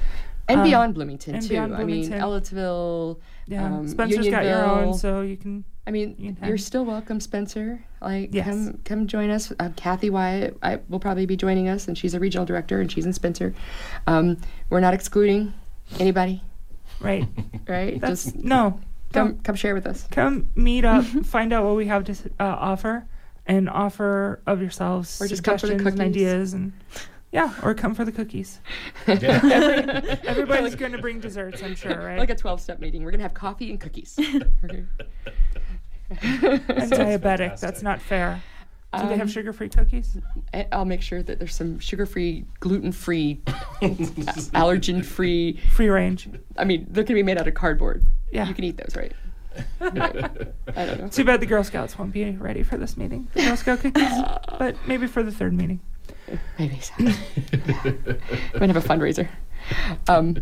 And Um, beyond Bloomington and too. beyond I mean, Bloomington. Ellettsville. Yeah, um, Spencer's got your own, so you can. I mean, You you're still welcome, Spencer. Like, Yes. come come join us. Uh, Kathy Wyatt I, will probably be joining us, and she's a regional director, and she's in Spencer. Um, we're not excluding anybody, Right. right? That's Just no. come Come come share with us. come meet up, find out what we have to uh, offer, and offer of yourselves Or just come for the suggestions and ideas and. Yeah, or come for the cookies. Yeah. Everybody's going to bring desserts, I'm sure, right? Like a 12 step meeting. We're going to have coffee and cookies. Okay. I'm diabetic. That's not fair. Do they Um, have sugar-free cookies? I- I'll make sure that there's some sugar free, gluten free, allergen free. Free range. I mean, they're going to be made out of cardboard. Yeah. You can eat those, right? Right. I don't know. Too bad the Girl Scouts won't be ready for this meeting. The Girl Scout cookies, but maybe for the third meeting. Maybe so. We're gonna have a fundraiser. Um,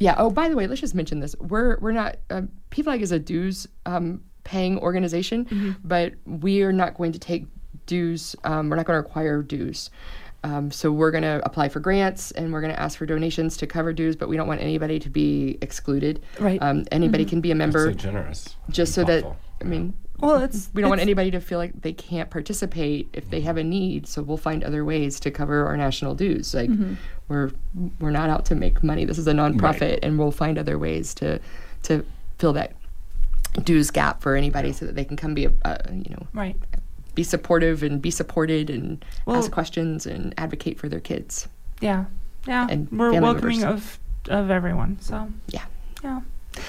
yeah. Oh, by the way, let's just mention this. We're we're not. Um, PFLAG is a dues um, paying organization, but we are not going to take dues. Um, we're not going to require dues. Um, so we're going to apply for grants and we're going to ask for donations to cover dues, but we don't want anybody to be excluded. Right. Um, anybody can be a member, so generous. just and so that. I mean, Well, it's we don't want anybody to feel like they can't participate if they have a need so we'll find other ways to cover our national dues like we're we're not out to make money this is a nonprofit Right. and we'll find other ways to to fill that dues gap for anybody so that they can come be a, a you know right. be supportive and be supported and Well- ask questions and advocate for their kids Yeah, yeah. And We're welcoming members. of of everyone. So yeah yeah,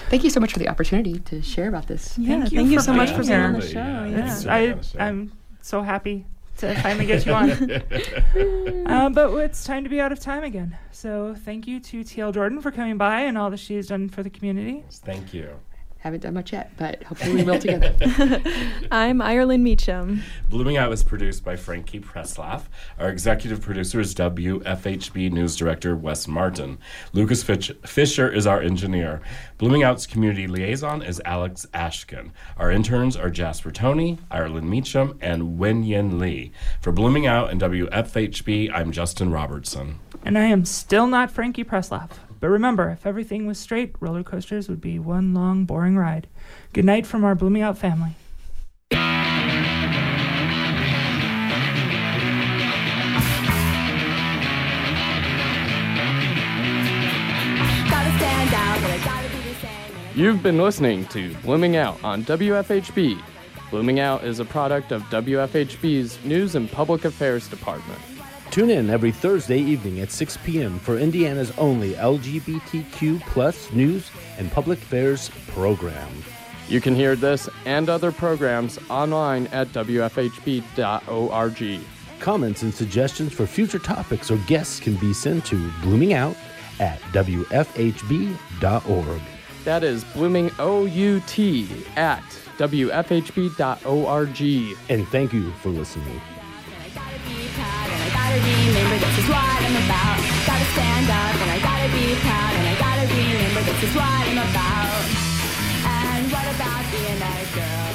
thank you so much for the opportunity to share about this Yeah, Thank thank you you, so much for being on the show. Yeah, Yeah. it's- It's- I be honest, yeah. I'm so happy to finally get you on. uh, but it's time to be out of time again. So thank you to TL Jordan for coming by and all that she has done for the community. Thank you. Haven't done much yet but hopefully we will together I'm Ireland Meacham. Blooming Out was produced by Frankie Presslaff. Our executive producer is WFHB News Director Wes Martin. Lucas Fitch- Fisher is our engineer. Blooming Out's community liaison is Alex Ashkin. Our interns are Jasper Toney, Ireland Meacham, and Wen Yin Lee. For Blooming Out and WFHB, I'm Justin Robertson. And I am still not Frankie Presslaff. But remember, if everything was straight, roller coasters would be one long, boring ride. Good night from our Blooming Out family. Gotta stand out, but I gotta be the same. You've been listening to Blooming Out on WFHB. Blooming Out is a product of WFHB's News and Public Affairs Department. Tune in every Thursday evening at 6 p.m. for Indiana's only LGBTQ plus news and public affairs program. You can hear this and other programs online at WFHB.org. Comments and suggestions for future topics or guests can be sent to bloomingout at WFHB.org. That is Blooming OUT at WFHB.org. And thank you for listening gotta remember this is what I'm about. Gotta stand up and I gotta be proud and I gotta remember this is what I'm about. And what about being that girl?